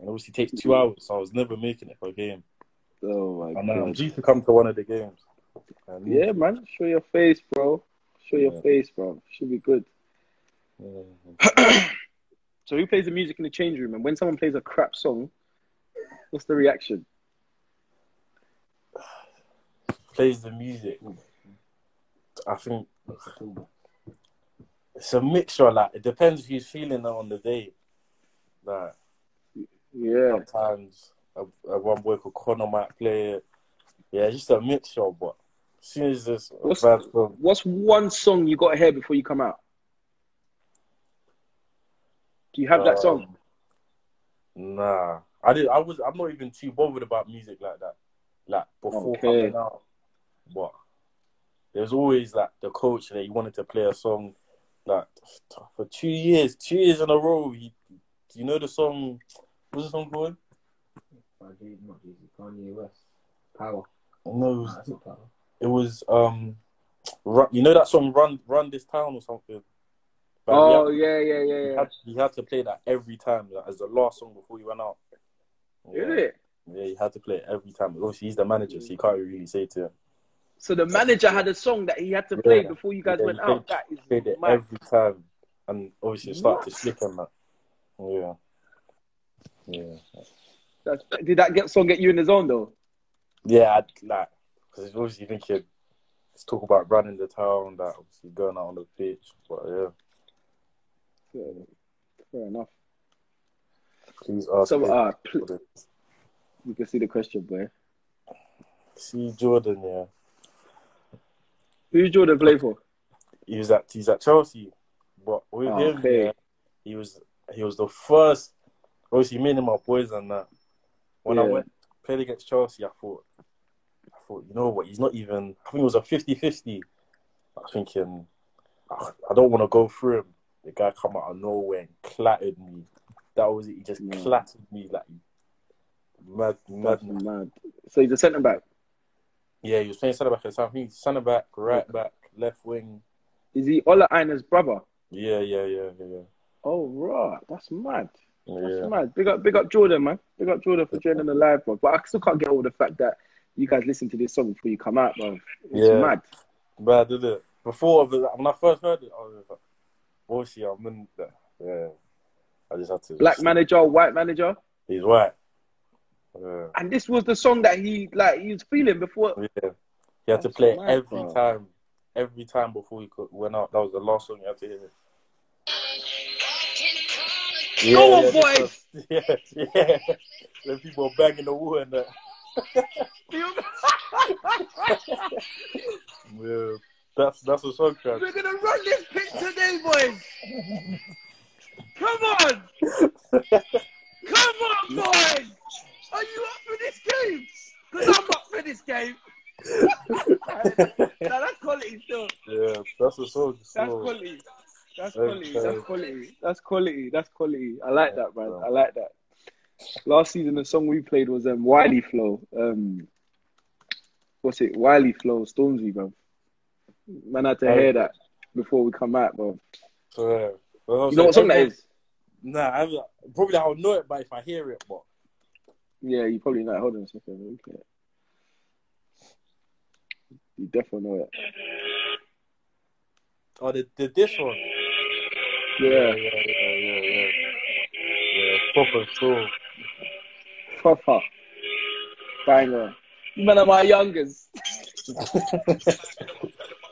and obviously it takes two hours. So I was never making it for a game. Oh my And I'm god. due to come to one of the games. And Yeah, man. Show your face, bro. Show your Yeah. face, bro. Should be good. yeah. So who plays the music in the change room? And when someone plays a crap song, what's the reaction? plays the music. I think it's a mixture. Like it depends who's feeling it on the day. Like Yeah. sometimes a, a one boy called Connor might play it. Yeah, just a mixture. But as soon as this What's- song, What's one song you got to hear before you come out? Do you have that song? um, Nah, I did. I was. I'm not even too bothered about music like that. Like before Okay. coming out, but there's always like the coach that he wanted to play a song. Like for two years, two years in a row. He, do you know the song? What's the song called? By Jay- not Jay-Z, Kanye West. Power. No, it was, that's not power. it was um, run, you know that song "Run Run This Town" or something. But he Oh had- yeah, yeah, yeah, He had, he had to play that every time like, as the last song before he went out. Is it? Yeah, he had to play it every time. Obviously, he's the manager, so you can't really say to him. So the manager had a song that he had to play Yeah. before you guys Yeah, went out. played- That is Played it mad. every time, and obviously it started to slip on that. Yeah, yeah, That's, did that get song get you in the zone though? yeah. I'd, like, because obviously thinking, let's talk about running the town, that obviously going out on the pitch. But yeah, Yeah, Fair enough. please ask. So uh, pl- you can see the question, boy. see Jordan, yeah, Who's Jordan play for? he was at he's at Chelsea, but with Oh, him, okay. yeah, he was he was the first. Obviously, me and my boys and that. When I went played against Chelsea, I thought, I thought, you know what? He's not even. I think it was a 50-50. I was thinking, "Ah, I don't want to go through him. The guy come out of nowhere and clattered me. That was it. He just Yeah. clattered me like mad, mad. Mad. So he's a centre back. Yeah, he was playing centre back at the time. He's centre back, right back, left wing. Is he Ola Aina's brother? Yeah, yeah, yeah, yeah, yeah. Oh right, that's mad. That's yeah. mad. Big up, big up Jordan, man. Big up Jordan for joining the live, bro. But I still can't get over the fact that you guys listen to this song before you come out, bro. It's Yeah. mad. Bad, did it? Before when I first heard it, I was like, oh, "Bullshit!" I'm in there. Yeah, I just had to. Black manager, white manager, He's white. Yeah, and this was the song that he like he was feeling before. yeah. He had to play it mad, every bro. time, every time before he could, went out. That was the last song you had to hear. Go on, boys. Yeah, yeah. When people are banging the and that. Yeah, that's that's a song track. We're gonna run this pitch today, boys. Come on, come on, boys. Are you up for this game? Cause I'm up for this game. now that's quality still. Yeah, that's a song. That's quality. That's Okay. quality. That's quality. That's quality. That's quality. I like that, man. I like that. Last season, the song we played was um, Wiley Flow. Um, what's it? Wiley Flow, Stormzy, bro. Man, I had to hear that before we come out, bro. So, yeah. Well, You know what song that is? Nah, I haven't- probably I'll know it, but if I hear it, but Yeah, you probably know. Hold on a second. Okay. You definitely know it. oh, the, the this one. Yeah, yeah, yeah, yeah, yeah. Yeah, proper soul. proper banger. You man are my youngest.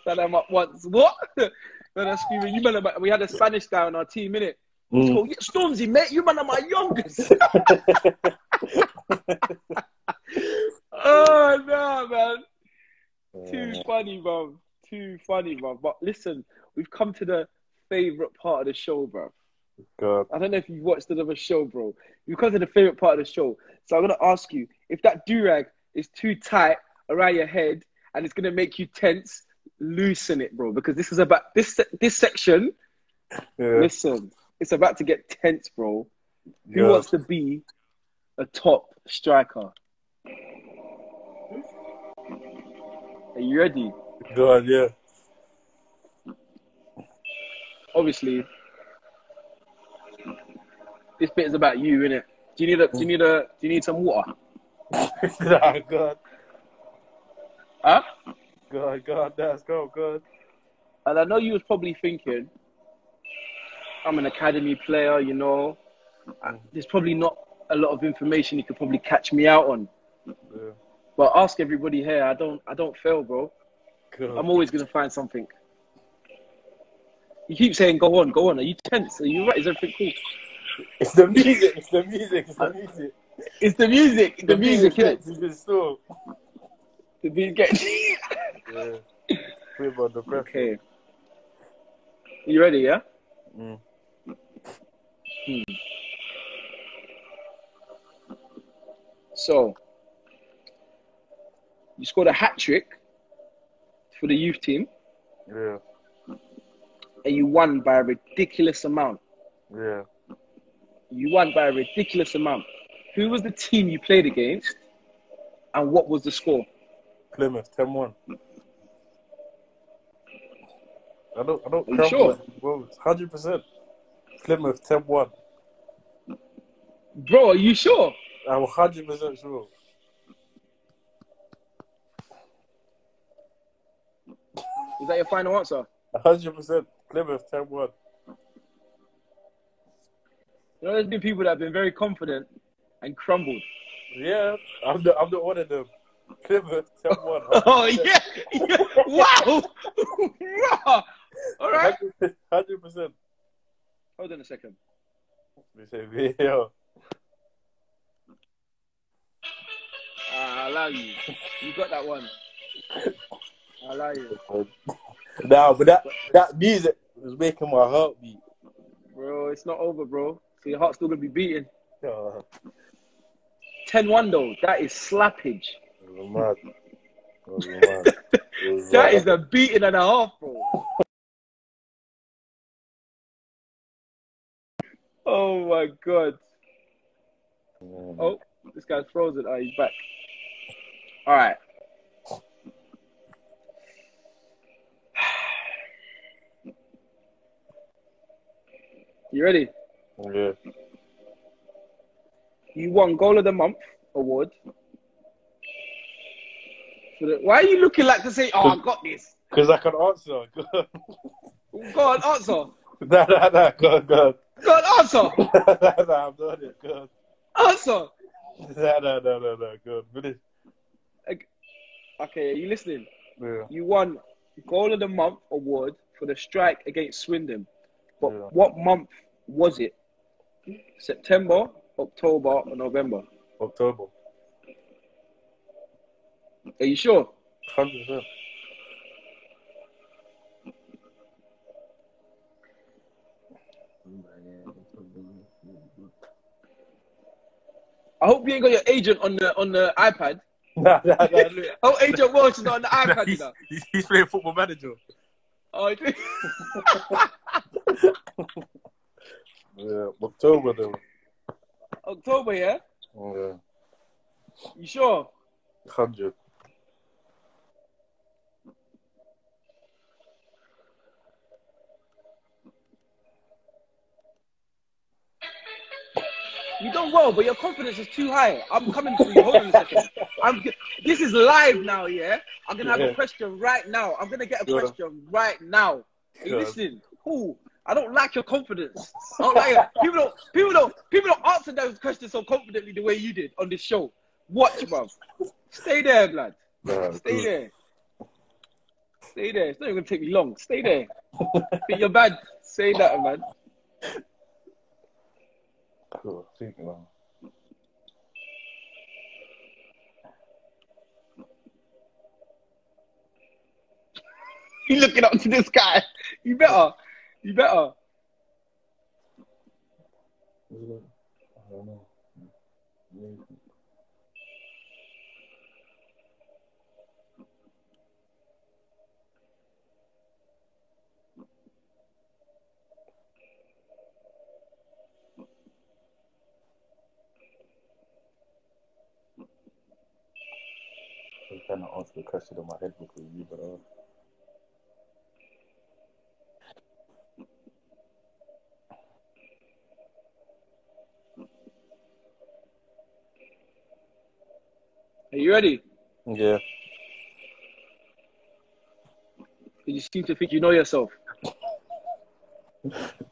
That I'm up once. What? Man, I'm screaming. You man are my, we had a Spanish guy on our team, innit? Mm. Oh, yeah, Stormzy, mate. You man are my youngest. oh no, man. Too funny, bro. Too funny, bro. But listen, we've come to the favorite part of the show, bro. God. I don't know if you've watched another show, bro. We've come to the favorite part of the show. So I'm gonna ask you if that durag is too tight around your head and it's gonna make you tense, loosen it, bro. Because this is about this this section. Yeah. Listen, it's about to get tense, bro. Who God. wants to be a top striker? Are you ready? God, yeah. Obviously, this bit is about you, innit? Do you need a? Do you need a? Do you need some water? nah, God. Huh? God, God, let's go, God. And I know you was probably thinking, I'm an academy player, you know. and There's probably not a lot of information you could probably catch me out on. Yeah. But ask everybody here. I don't. I don't fail, bro. God. I'm always gonna find something. You keep saying, "Go on, go on." Are you tense? Are you right? Is everything cool? It's the music, it's the music, it's the music. It's the music. The, music. gets you still. The beat gets. Yeah. About the pressure. okay. You ready? Yeah. Mm. Hmm. So, you scored a hat trick for the youth team, Yeah, and you won by a ridiculous amount. yeah. You won by a ridiculous amount. Who was the team you played against, and what was the score? Plymouth, 10 1. I don't, I don't Are you sure? Well, 100%. Plymouth, 10 1. Bro, are you sure? I'm 100% sure. Is that your final answer? 100% Plymouth, 10 1. You know, there's been people that have been very confident and crumbled. Yeah, I'm the, I'm the one of them. Plymouth, 10 1. Oh yeah! yeah. Wow! wow! All right. 100%. Hold on a second. They say, video. I allow you. You got that one. I allow you, Nah, but that, that music was making my heart beat. bro. It's not over, bro. So your heart's still gonna be beating. Yeah, 10-1 though. That is slappage. mad. was mad. It That mad. is a beating and a half, bro. Oh my god. Oh, this guy's frozen. Oh, he's back. All right. You ready? Yeah. You won Goal of the Month award. Why are you looking like to say, "Oh, I got this"? Because I can answer. Go on, answer. nah, nah, nah. Go on, go on. Go on, answer. nah, nah, I'm doing it. Go Answer. on. Nah, nah, nah, nah, nah. Go on. Finish. Okay, are you listening? Yeah. You won Goal of the Month award for the strike against Swindon. But Yeah. what month was it? September, October, or November? October. Are you sure? 100%. I hope you ain't got your agent on the on the iPad. Nah, nah, nah. Look. Oh, agent Walsh is not on the iPad. he's, he's, he's playing football manager. Oh, Yeah, October though. October, yeah. Yeah, You sure? hundred. You done well, but your confidence is too high. I'm coming for you. Hold on a second. I'm. This is live now, yeah. I'm gonna have Yeah. a question right now. I'm gonna get a question right now. You Go on. Listening? Cool. I don't like your confidence. I don't like it. People don't. People don't. People don't answer those questions so confidently the way you did on this show. Watch, bruv. Stay there, blood. Nah, Stay good. there. Stay there. It's not even gonna take me long. Stay there. Think you're bad. Say that, man. Cool. Think now. You looking up to this guy. You better. You better. I don't know. I was trying to answer the question in my head before you, but Are you ready? yeah, You seem to think you know yourself.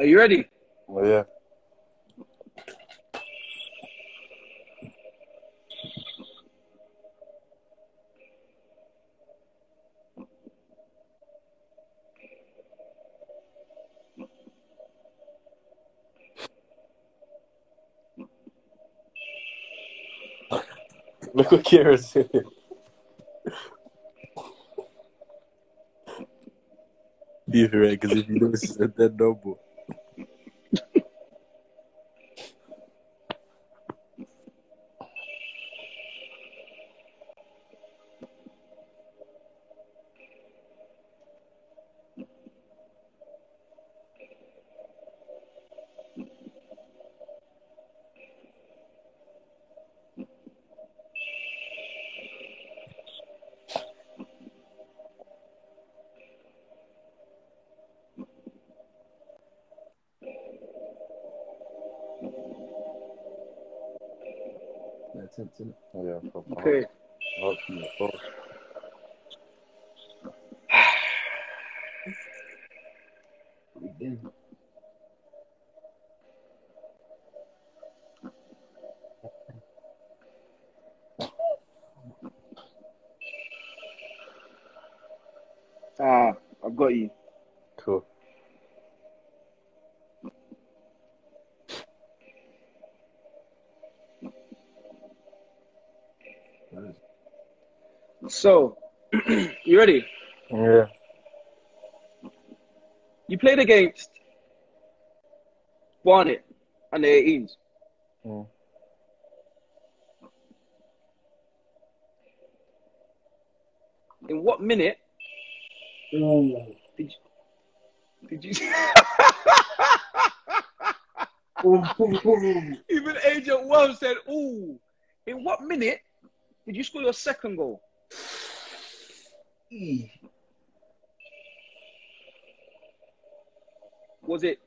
Are you ready? well, yeah. Look what Kira's. He's right, because if you know it's a dead number. That's it, isn't it? Yeah, from Okay. Not from the phone. Begin. Ah, I've got you. Cool. So, you ready? Yeah. You played against Barnet and the 18s. Mm. In what minute Ooh. did you? Did you? Even Agent Wells said, "Ooh." In what minute did you score your second goal? Was it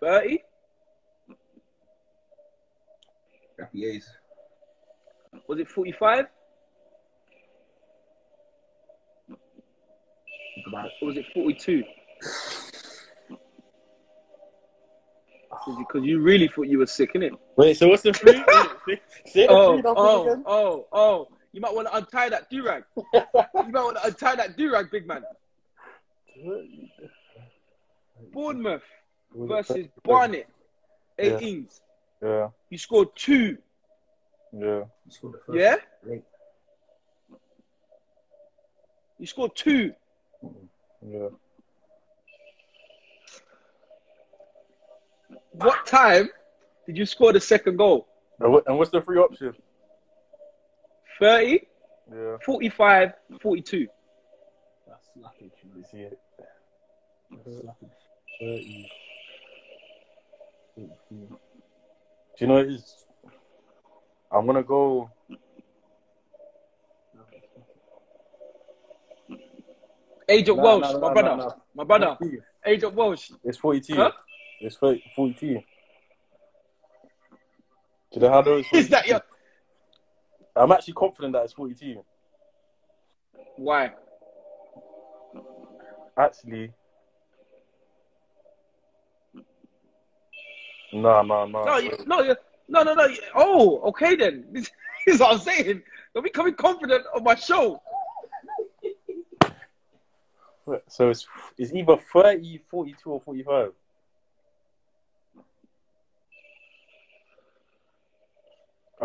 thirty? Happy Ace. Was it forty-five? Think about it. Or was it forty-two? Because you really thought you were sick, innit? Wait, so what's the three? Say- Say the Oh, three numbers oh, oh, oh. You might want to untie that do-rag. You might want to untie that do-rag, big man. Bournemouth versus Barnet, 18s. Yeah, You scored two, yeah. You scored yeah? late. You scored two. Yeah. What time did you score the second goal? And, and what's the free option? 30, Yeah. 45, 42. That's lucky. You see it. That's lucky. 30. Do you know what it is? I'm gonna go. Agent No, Welsh, no, no, my no, brother. no. My brother. Agent Welsh. It's 42. Huh? It's 40 42. Do you know how those? Is that your. I'm actually confident that it's 42. Why? Actually. No, no, no. No, you, no, you, no, no, no. Oh, okay then. This is what I'm saying. Don't be coming confident on my show. So it's it's either 30, 42, or 45.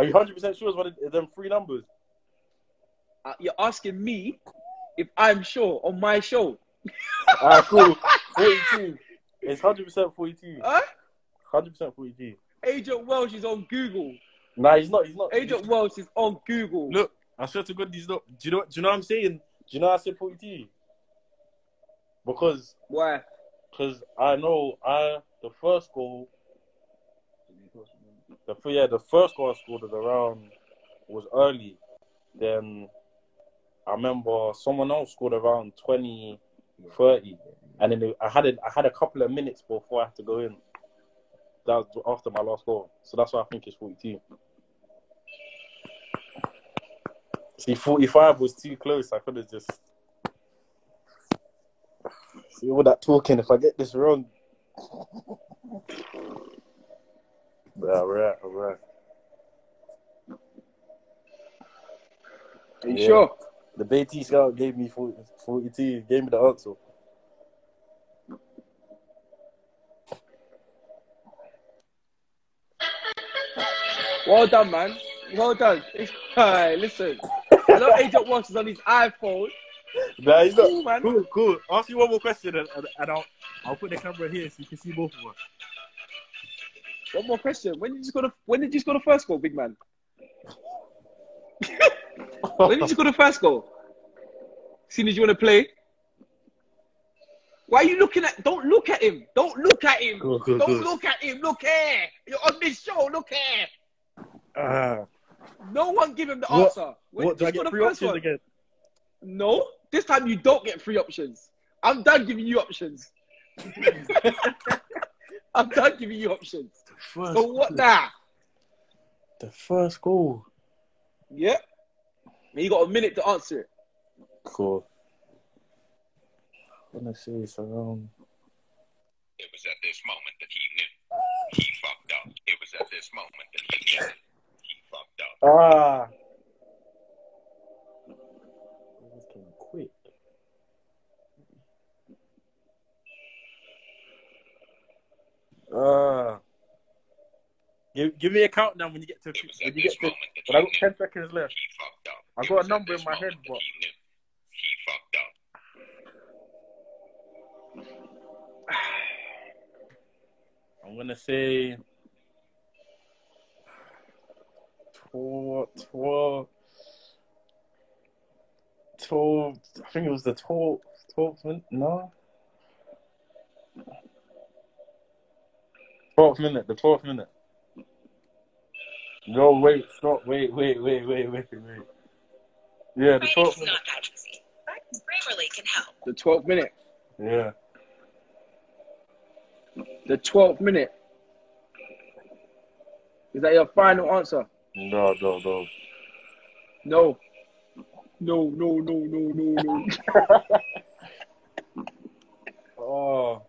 Are you 100% sure it's one of them three numbers? Uh, you're asking me if I'm sure on my show. Alright, cool. 42. It's 100% 42. Huh? 100% 42. Agent Welsh is on Google. Nah, he's not. He's not. Agent Welsh is on Google. Look, I swear to God, he's not. Do you know? Do you know what I'm saying? Do you know I said 42? Because, Why? because I know I the first goal, the yeah, the first goal I scored at around was early. Then I remember someone else scored around 20, 30. and then I had a, I had a couple of minutes before I had to go in. That was after my last goal, so that's why I think it's 42. See, 45 was too close. I could have just. See all that talking. If I get this wrong. yeah, all right, all right. Are you Yeah. sure? The BT scout gave me 40, 42. Gave me the answer. Well done, man. Well done. Hey, listen. I know Agent Welsh is on his iPhone. Nah, he's not. Cool, man. Cool, cool. Ask you one more question, and, and, and I'll I'll put the camera here so you can see both of us. One more question. When did you score the When did you score the first goal, big man? When did you score the first goal? Seeing as you want to play. Why are you looking at? Don't look at him. Don't look at him. Don't look at him. Look here. You're on this show. Look here. Ah, No one give him the What- answer. When what do I get first options one? again? No, this time you don't get three options. I'm done giving you options. I'm done giving you options. First, So what now? The first goal. Yeah. And you got a minute to answer it. Cool. I'm gonna say it's around. It was at this moment that he knew he fucked up. It was at this moment that he knew he fucked up. Ah. This came quick. Ah. Give, give me a countdown when you get to when you get to when I got ten seconds left. he fucked up. I got a number in my head, but he fucked up. I'm gonna say twelve, twelve, twelve. I think it was the 12th, 12th minute. No, twelfth minute. The twelfth minute. No, wait, stop, wait, wait, wait, wait, wait, wait. Yeah, the Right, twelfth it's minute. not that easy. But Grammarly can help. The 12th minute. Yeah. The 12th minute. Is that your final answer? No, no, no. No. No, no, no, no, no, no. Oh.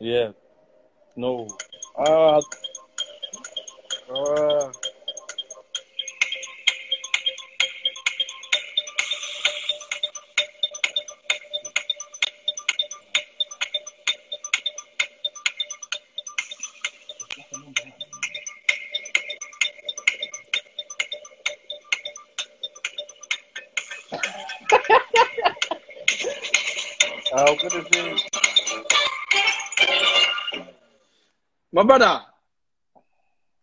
Yeah. No. Ah. Ah. My brother,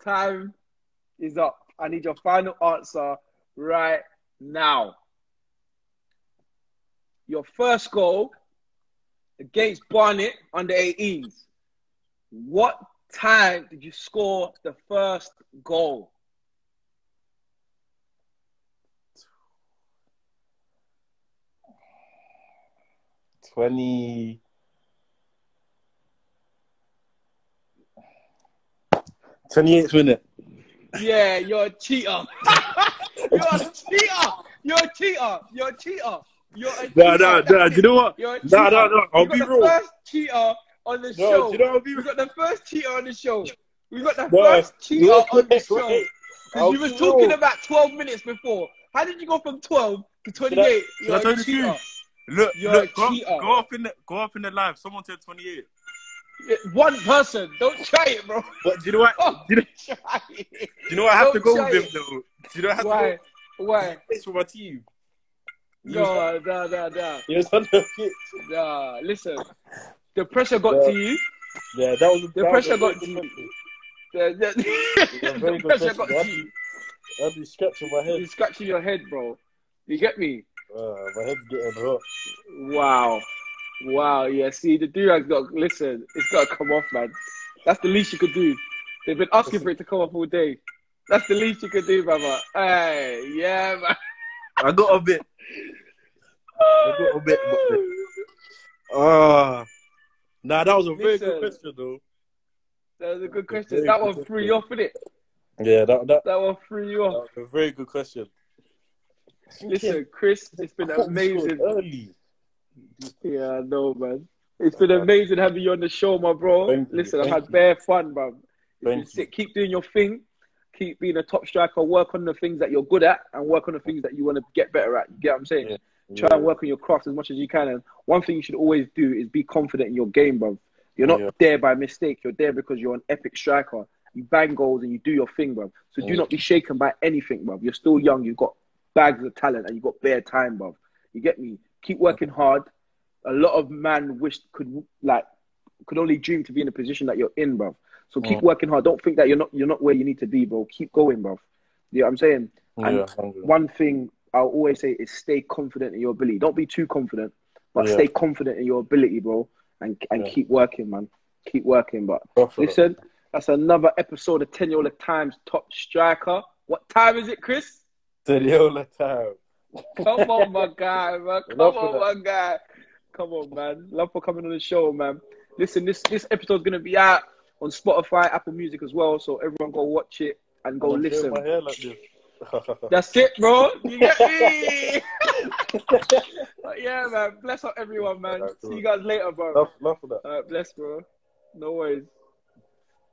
time is up. I need your final answer right now. Your first goal against Barnet under 18s. What time did you score the first goal? twenty. 28th minute. Yeah, you're a cheater. you're a cheater. You're a cheater. You're a cheater. You're a cheater. Nah, nah, nah. You know what? You're a cheater. Nah, nah, nah. I'll you be real. First cheater on the no, show. You know what I mean? We got the first cheater on the show. We've got the no, first cheater no, on the show. Because you were talking about 12 minutes before. How did you go from 12 to 28? You're a cheater. Look, You're look, a go, cheater. Go, up in the, go up in the live. Someone said 28. One person. Don't try it, bro. But do you know what? Oh, Do you know, try it. do you know what I have to Don't go with him it. though? Do you know I have Why? to go? Why? It's for my team. No, no, no, no. he was on the pitch. No, listen. The pressure got Yeah. to you. Yeah, that was The that pressure got to you. The, the, Yeah, the pressure got to you. I'd be scratching my head. You're scratching your head, bro. You get me? Uh, my head's getting hot. Wow. Wow. Yeah, see, the durag's got, listen, it's got to come off, man. That's the least you could do. They've been asking for it to come off all day. That's the least you could do, brother. Hey, yeah, man. I got a bit. I got a bit. Ah, nah, that was a very Listen. good question though. That was a good question. Very That one threw you off, innit? Yeah, that that, That one threw you off. a very good question. Listen, Chris, it's been I thought we scored amazing. early. Yeah, I know, man. It's been amazing having you on the show, my bro. Thank you, Listen, I've had you. bare fun, bro. Thank you. sick. Keep doing your thing. Keep being a top striker. Work on the things that you're good at and work on the things that you want to get better at. You get what I'm saying? Yeah. Try and work on your craft as much as you can. And one thing you should always do is be confident in your game, bro. You're not Yeah. there by mistake. You're there because you're an epic striker. You bang goals and you do your thing, bro. So do not be shaken by anything, bro. You're still young. You've got bags of talent and you've got bare time, bro. You get me? Keep working hard. A lot of man wish could like could only dream to be in a position that you're in, bro. So keep Mm. working hard. Don't think that you're not you're not where you need to be, bro. Keep going, bro. You know what I'm saying? And Yeah, one thing I'll always say is stay confident in your ability. Don't be too confident, but Yeah. stay confident in your ability, bro. And and Yeah. keep working, man. Keep working. But Buffalo. listen, that's another episode of Teniola Times Top Striker. What time is it, Chris? Teniola time. Come on, my guy, man. Come Enough of on, my guy. Come on, man. Love for coming on the show, man. Listen, this this episode's gonna be out on Spotify, Apple Music as well. So everyone go watch it and go I'm listen. Like. That's it, bro. You get me? Yeah, man. Bless up everyone, man. Alright, See you guys later, bro. love, love for that. All right, bless, bro. No worries.